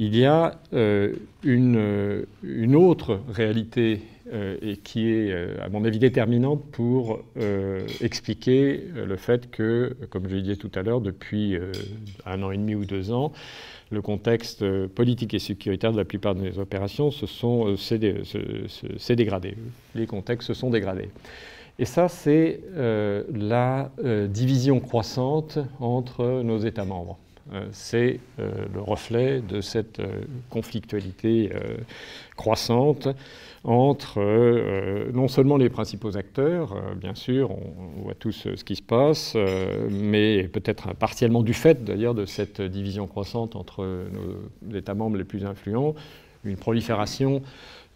Il y a euh, une, euh, une autre réalité euh, et qui est, à mon avis, déterminante pour expliquer le fait que, comme je le disais tout à l'heure, depuis un an et demi ou deux ans, le contexte politique et sécuritaire de la plupart de nos opérations s'est dé- se- se- s'est dégradé. Les contextes se sont dégradés. Et ça, c'est la division croissante entre nos États membres. Euh, c'est euh, le reflet de cette euh, conflictualité croissante entre non seulement les principaux acteurs, bien sûr, on, voit tous ce qui se passe, mais peut-être partiellement du fait d'ailleurs de cette division croissante entre nos États membres les plus influents, une prolifération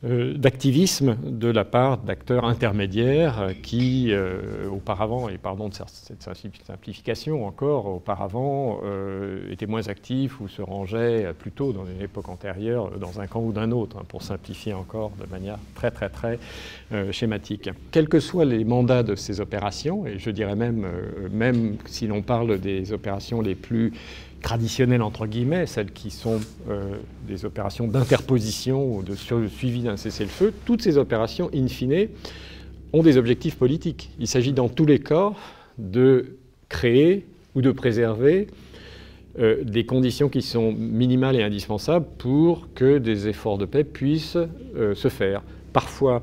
d'activisme de la part d'acteurs intermédiaires euh, qui, euh, auparavant, et pardon de cette simplification encore, auparavant euh, étaient moins actifs ou se rangeaient plutôt dans une époque antérieure dans un camp ou d'un autre, hein, pour simplifier encore de manière très très très euh, schématique. Quels que soient les mandats de ces opérations, et je dirais même, euh, même si l'on parle des opérations les plus traditionnelles entre guillemets, celles qui sont euh, des opérations d'interposition ou de su- suivi d'un cessez-le-feu, toutes ces opérations, in fine, ont des objectifs politiques. Il s'agit dans tous les cas de créer ou de préserver euh, des conditions qui sont minimales et indispensables pour que des efforts de paix puissent euh, se faire. Parfois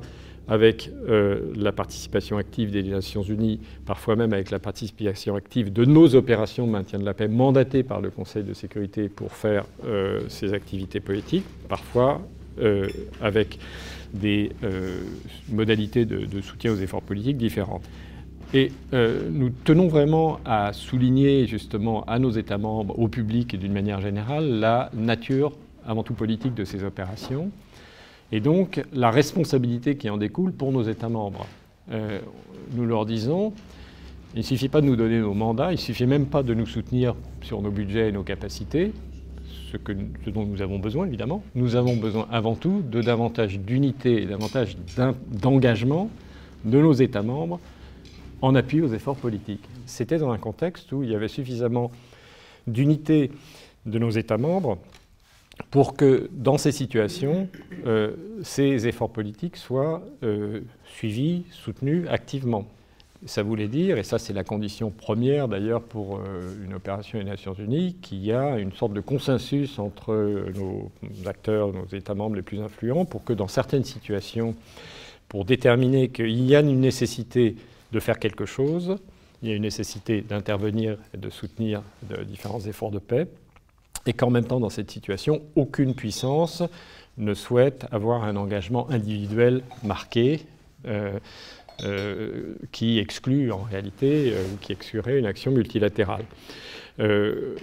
avec euh, la participation active des Nations Unies, parfois même avec la participation active de nos opérations de maintien de la paix mandatées par le Conseil de sécurité pour faire euh, ces activités politiques, parfois euh, avec des modalités de, soutien aux efforts politiques différentes. Et nous tenons vraiment à souligner justement à nos États membres, au public et d'une manière générale, la nature avant tout politique de ces opérations et donc la responsabilité qui en découle pour nos États membres. Euh, nous leur disons, il ne suffit pas de nous donner nos mandats, il ne suffit même pas de nous soutenir sur nos budgets et nos capacités, ce, ce dont nous avons besoin évidemment. Nous avons besoin avant tout de davantage d'unité et davantage d'engagement de nos États membres en appui aux efforts politiques. C'était dans un contexte où il y avait suffisamment d'unité de nos États membres pour que dans ces situations, euh, ces efforts politiques soient euh, suivis, soutenus activement. Ça voulait dire, et ça c'est la condition première d'ailleurs pour euh, une opération des Nations Unies, qu'il y a une sorte de consensus entre nos acteurs, nos États membres les plus influents, pour que dans certaines situations, pour déterminer qu'il y a une nécessité de faire quelque chose, il y a une nécessité d'intervenir et de soutenir différents efforts de paix, et qu'en même temps, dans cette situation, aucune puissance ne souhaite avoir un engagement individuel marqué euh, euh, qui exclut en réalité euh, ou qui exclurait une action multilatérale.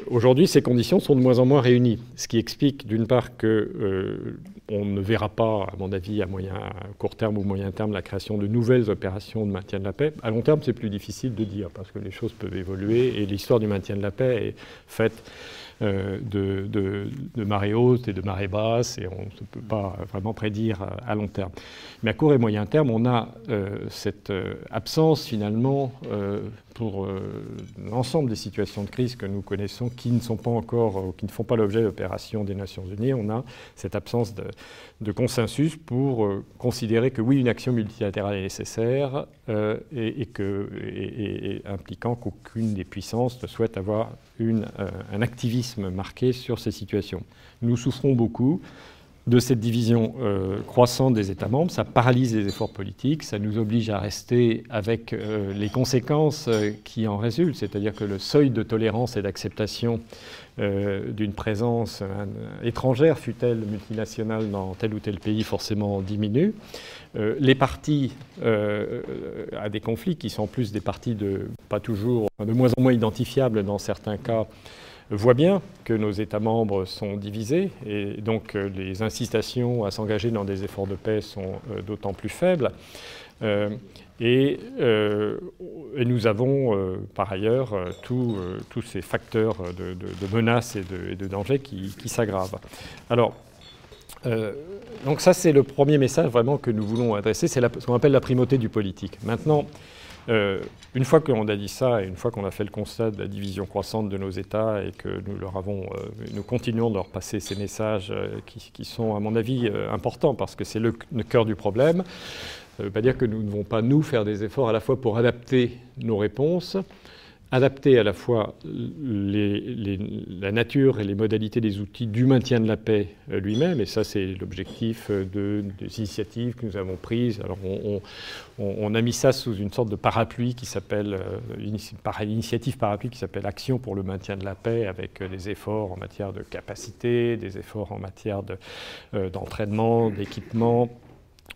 Aujourd'hui, ces conditions sont de moins en moins réunies, ce qui explique d'une part que on ne verra pas, à mon avis, à moyen, à court terme ou moyen terme, la création de nouvelles opérations de maintien de la paix. À long terme, c'est plus difficile de dire parce que les choses peuvent évoluer et l'histoire du maintien de la paix est faite de, de, de marée haute et de marée basse, et on ne peut pas vraiment prédire à, à, long terme. Mais à court et moyen terme, on a euh, cette euh, absence finalement euh, pour euh, l'ensemble des situations de crise que nous connaissons qui ne sont pas encore, euh, qui ne font pas l'objet d'opérations des Nations Unies. On a cette absence de, consensus pour euh, considérer que oui, une action multilatérale est nécessaire euh, et, et, impliquant qu'aucune des puissances ne souhaite avoir une, euh, un activisme marqué sur ces situations. Nous souffrons beaucoup de cette division euh, croissante des États membres, ça paralyse les efforts politiques, ça nous oblige à rester avec euh, les conséquences euh, qui en résultent, c'est-à-dire que le seuil de tolérance et d'acceptation d'une présence étrangère, fût-elle multinationale dans tel ou tel pays, forcément diminue. les partis à des conflits qui sont plus des partis de pas toujours, de moins en moins identifiables dans certains cas, voit bien que nos États membres sont divisés et donc euh, les incitations à s'engager dans des efforts de paix sont euh, d'autant plus faibles. Euh, et, nous avons par ailleurs tous ces facteurs de, menaces et de, dangers qui, s'aggravent. Alors, donc ça c'est le premier message vraiment que nous voulons adresser, c'est ce qu'on appelle la primauté du politique. Maintenant, euh, une fois qu'on a dit ça, et une fois qu'on a fait le constat de la division croissante de nos États et que nous euh, continuons de leur passer ces messages euh, qui, sont, à mon avis, importants parce que c'est le, le, cœur du problème. Ça ne veut pas dire que nous ne devons pas, nous, faire des efforts à la fois pour adapter nos réponses, adapter à la fois la nature et les modalités des outils du maintien de la paix euh, lui-même, et ça c'est l'objectif euh, de, des initiatives que nous avons prises. Alors on, a mis ça sous une sorte de parapluie qui s'appelle, euh, une initiative parapluie qui s'appelle Action pour le maintien de la paix, avec des efforts en matière de capacité, des efforts en matière d'entraînement, d'équipement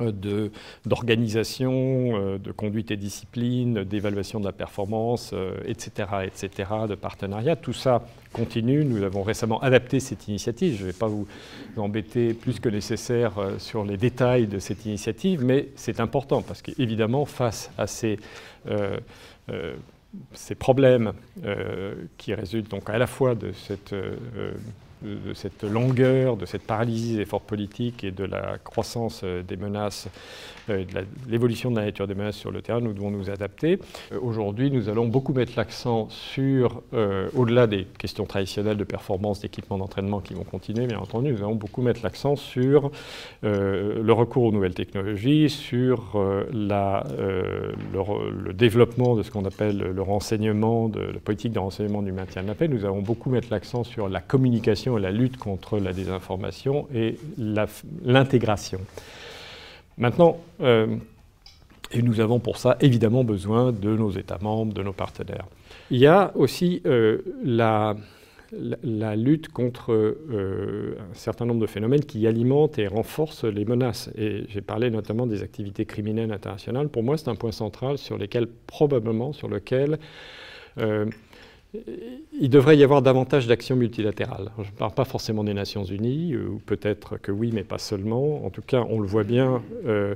d'organisation, euh, de, conduite et discipline, d'évaluation de la performance, etc., euh, etc., de partenariat. Tout ça continue. Nous avons récemment adapté cette initiative. Je ne vais pas vous embêter plus que nécessaire euh, sur les détails de cette initiative, mais c'est important parce qu'évidemment, face à ces, ces problèmes qui résultent donc à la fois de cette de, cette longueur, de cette paralysie des efforts politiques et de la croissance euh, des menaces, euh, de l'évolution de la nature des menaces sur le terrain, nous devons nous adapter. Euh, aujourd'hui, nous allons beaucoup mettre l'accent sur, au-delà des questions traditionnelles de performance, d'équipement, d'entraînement qui vont continuer, bien entendu, nous allons beaucoup mettre l'accent sur le recours aux nouvelles technologies, sur la, le, développement de ce qu'on appelle le renseignement, de la politique de renseignement du maintien de la paix. Nous allons beaucoup mettre l'accent sur la communication la lutte contre la désinformation et l'intégration. Maintenant, euh, et nous avons pour ça évidemment besoin de nos États membres, de nos partenaires. Il y a aussi euh, la, la, lutte contre euh, un certain nombre de phénomènes qui alimentent et renforcent les menaces. Et j'ai parlé notamment des activités criminelles internationales. Pour moi, c'est un point central sur lequel, probablement, sur lequel il devrait y avoir davantage d'actions multilatérales. Je ne parle pas forcément des Nations Unies, euh, ou peut-être que oui, mais pas seulement. En tout cas, on le voit bien euh,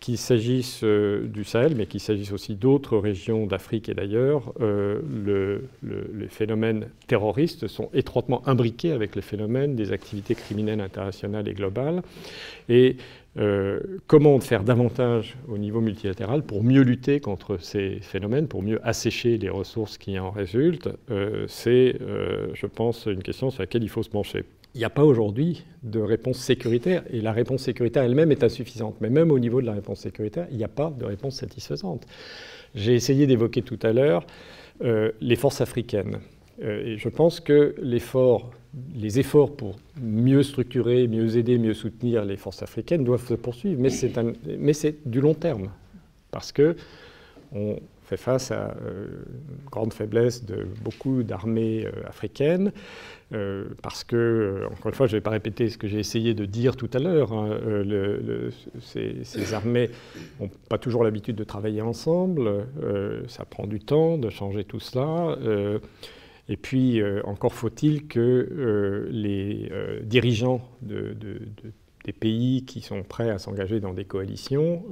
qu'il s'agisse euh, du Sahel, mais qu'il s'agisse aussi d'autres régions d'Afrique et d'ailleurs, les phénomènes terroristes sont étroitement imbriqués avec les phénomènes des activités criminelles internationales et globales. Et euh, comment faire davantage au niveau multilatéral pour mieux lutter contre ces phénomènes, pour mieux assécher les ressources qui en résultent, euh, c'est, euh, je pense, une question sur laquelle il faut se pencher. Il n'y a pas aujourd'hui de réponse sécuritaire, et la réponse sécuritaire elle-même est insuffisante. Mais même au niveau de la réponse sécuritaire, il n'y a pas de réponse satisfaisante. J'ai essayé d'évoquer tout à l'heure les forces africaines. et je pense que les efforts pour mieux structurer, mieux aider, mieux soutenir les forces africaines doivent se poursuivre, mais c'est du long terme, parce que fait face à euh, une grande faiblesse de beaucoup d'armées euh, africaines, euh, parce que, encore une fois, je ne vais pas répéter ce que j'ai essayé de dire tout à l'heure, hein, ces, armées n'ont pas toujours l'habitude de travailler ensemble, ça prend du temps de changer tout cela. Et puis, encore faut-il que les dirigeants des pays qui sont prêts à s'engager dans des coalitions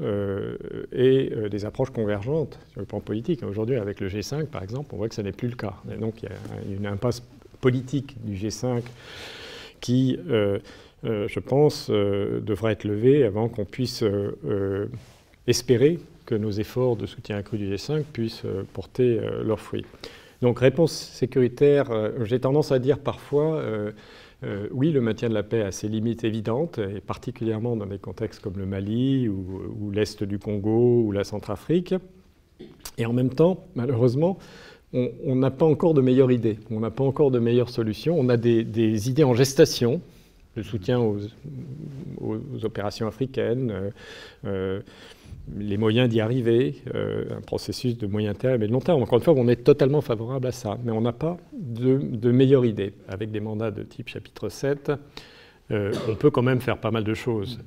aient des approches convergentes sur le plan politique. Aujourd'hui, avec le G5, par exemple, on voit que ce n'est plus le cas. Et donc, il y a une impasse politique du G5 qui, je pense, devrait être levée avant qu'on puisse espérer que nos efforts de soutien accru du G5 puissent porter leurs fruits. Donc réponse sécuritaire, euh, j'ai tendance à dire parfois, euh, oui, le maintien de la paix a ses limites évidentes, et particulièrement dans des contextes comme le Mali ou, l'Est du Congo ou la Centrafrique. Et en même temps, malheureusement, on n'a pas encore de meilleures idées, on n'a pas encore de meilleures solutions, on a des, idées en gestation, le soutien aux, opérations africaines, les moyens d'y arriver, un processus de moyen terme et de long terme. Encore une fois, on est totalement favorable à ça, mais on n'a pas de, meilleure idée. Avec des mandats de type chapitre 7, on peut quand même faire pas mal de choses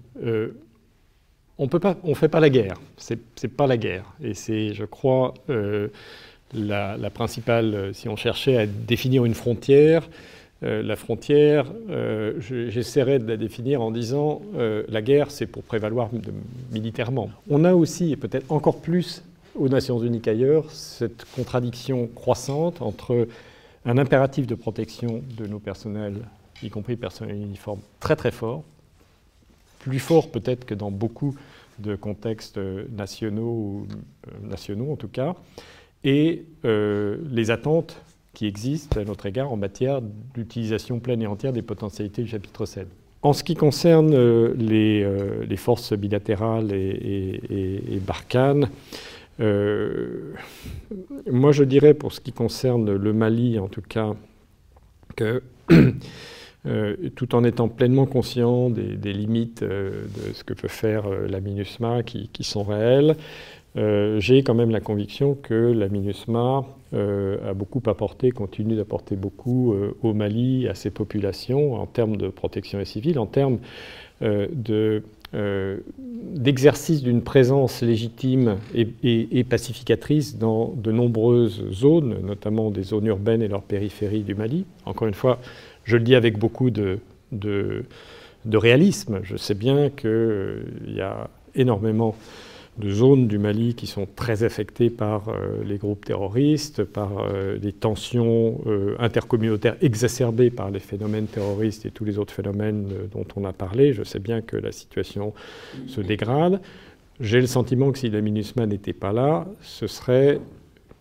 on ne fait pas la guerre. C'est, n'est pas la guerre. Et c'est, je crois, euh, la, principale. Euh, si on cherchait à définir une frontière, euh, la frontière, j'essaierais de la définir en disant la guerre, c'est pour prévaloir militairement. On a aussi, et peut-être encore plus aux Nations Unies qu'ailleurs, cette contradiction croissante entre un impératif de protection de nos personnels, y compris personnels uniformes, très très fort, plus fort peut-être que dans beaucoup de contextes nationaux, euh, nationaux en tout cas, et euh, les attentes qui existent à notre égard en matière d'utilisation pleine et entière des potentialités du chapitre 7. En ce qui concerne euh, les, les, forces bilatérales et, et, Barkhane, moi je dirais pour ce qui concerne le Mali en tout cas que Euh, tout en étant pleinement conscient des, limites euh, de ce que peut faire euh, la MINUSMA qui, sont réelles. J'ai quand même la conviction que la MINUSMA a beaucoup apporté, continue d'apporter beaucoup au Mali, à ses populations, en termes de protection civile, en termes d'exercice d'une présence légitime et, pacificatrice dans de nombreuses zones, notamment des zones urbaines et leurs périphéries du Mali. Encore une fois, je le dis avec beaucoup de, de, réalisme. Je sais bien qu'il euh, y a énormément de zones du Mali qui sont très affectées par euh, les groupes terroristes, par euh, les tensions intercommunautaires exacerbées par les phénomènes terroristes et tous les autres phénomènes dont on a parlé. Je sais bien que la situation se dégrade. J'ai le sentiment que si la MINUSMA n'était pas là, ce serait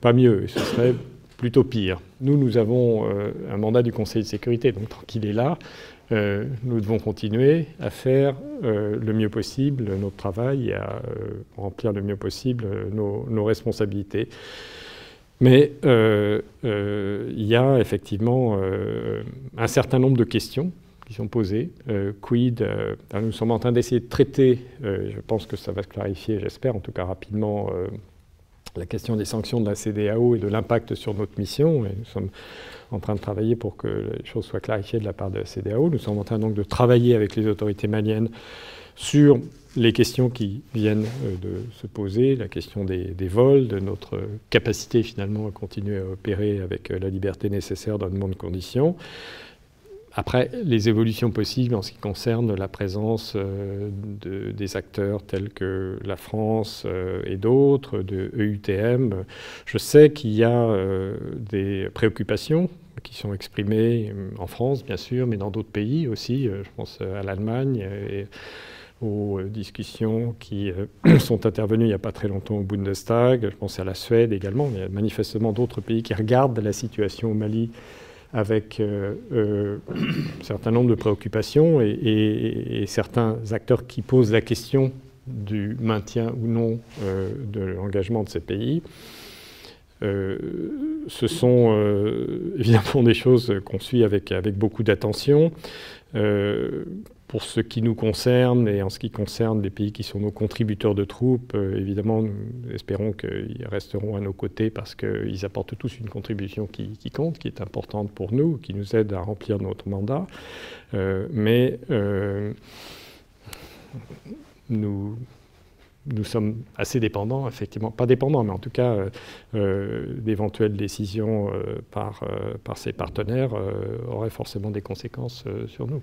pas mieux, ce serait plutôt pire. Nous, nous avons euh, un mandat du Conseil de sécurité, donc tant qu'il est là, euh, nous devons continuer à faire euh, le mieux possible notre travail et à remplir le mieux possible nos, responsabilités. Mais il y a effectivement un certain nombre de questions qui sont posées. quid Nous sommes en train d'essayer de traiter, je pense que ça va se clarifier, j'espère en tout cas rapidement, la question des sanctions de la CDAO et de l'impact sur notre mission. Nous sommes en train de travailler pour que les choses soient clarifiées de la part de la CDAO. Nous sommes en train donc de travailler avec les autorités maliennes sur les questions qui viennent euh, de se poser, la question des, vols, de notre capacité finalement à continuer à opérer avec euh, la liberté nécessaire dans de bonnes conditions. Après, les évolutions possibles en ce qui concerne la présence euh, de, des acteurs tels que la France euh, et d'autres, de EUTM, je sais qu'il y a euh, des préoccupations qui sont exprimées en France, bien sûr, mais dans d'autres pays aussi. je pense à l'Allemagne et aux discussions qui sont intervenues il n'y a pas très longtemps au Bundestag. Je pense à la Suède également. Il y a manifestement d'autres pays qui regardent la situation au Mali avec euh, euh, un certain nombre de préoccupations et, certains acteurs qui posent la question du maintien ou non euh, de l'engagement de ces pays. ce sont évidemment des choses qu'on suit avec, avec beaucoup d'attention pour ce qui nous concerne et en ce qui concerne les pays qui sont nos contributeurs de troupes, euh, évidemment, nous espérons qu'ils resteront à nos côtés parce qu'ils apportent tous une contribution qui, compte, qui est importante pour nous, qui nous aide à remplir notre mandat. Euh, mais euh, nous, nous sommes assez dépendants, effectivement, pas dépendants, mais en tout cas, d'éventuelles décisions par, par ces partenaires auraient forcément des conséquences sur nous.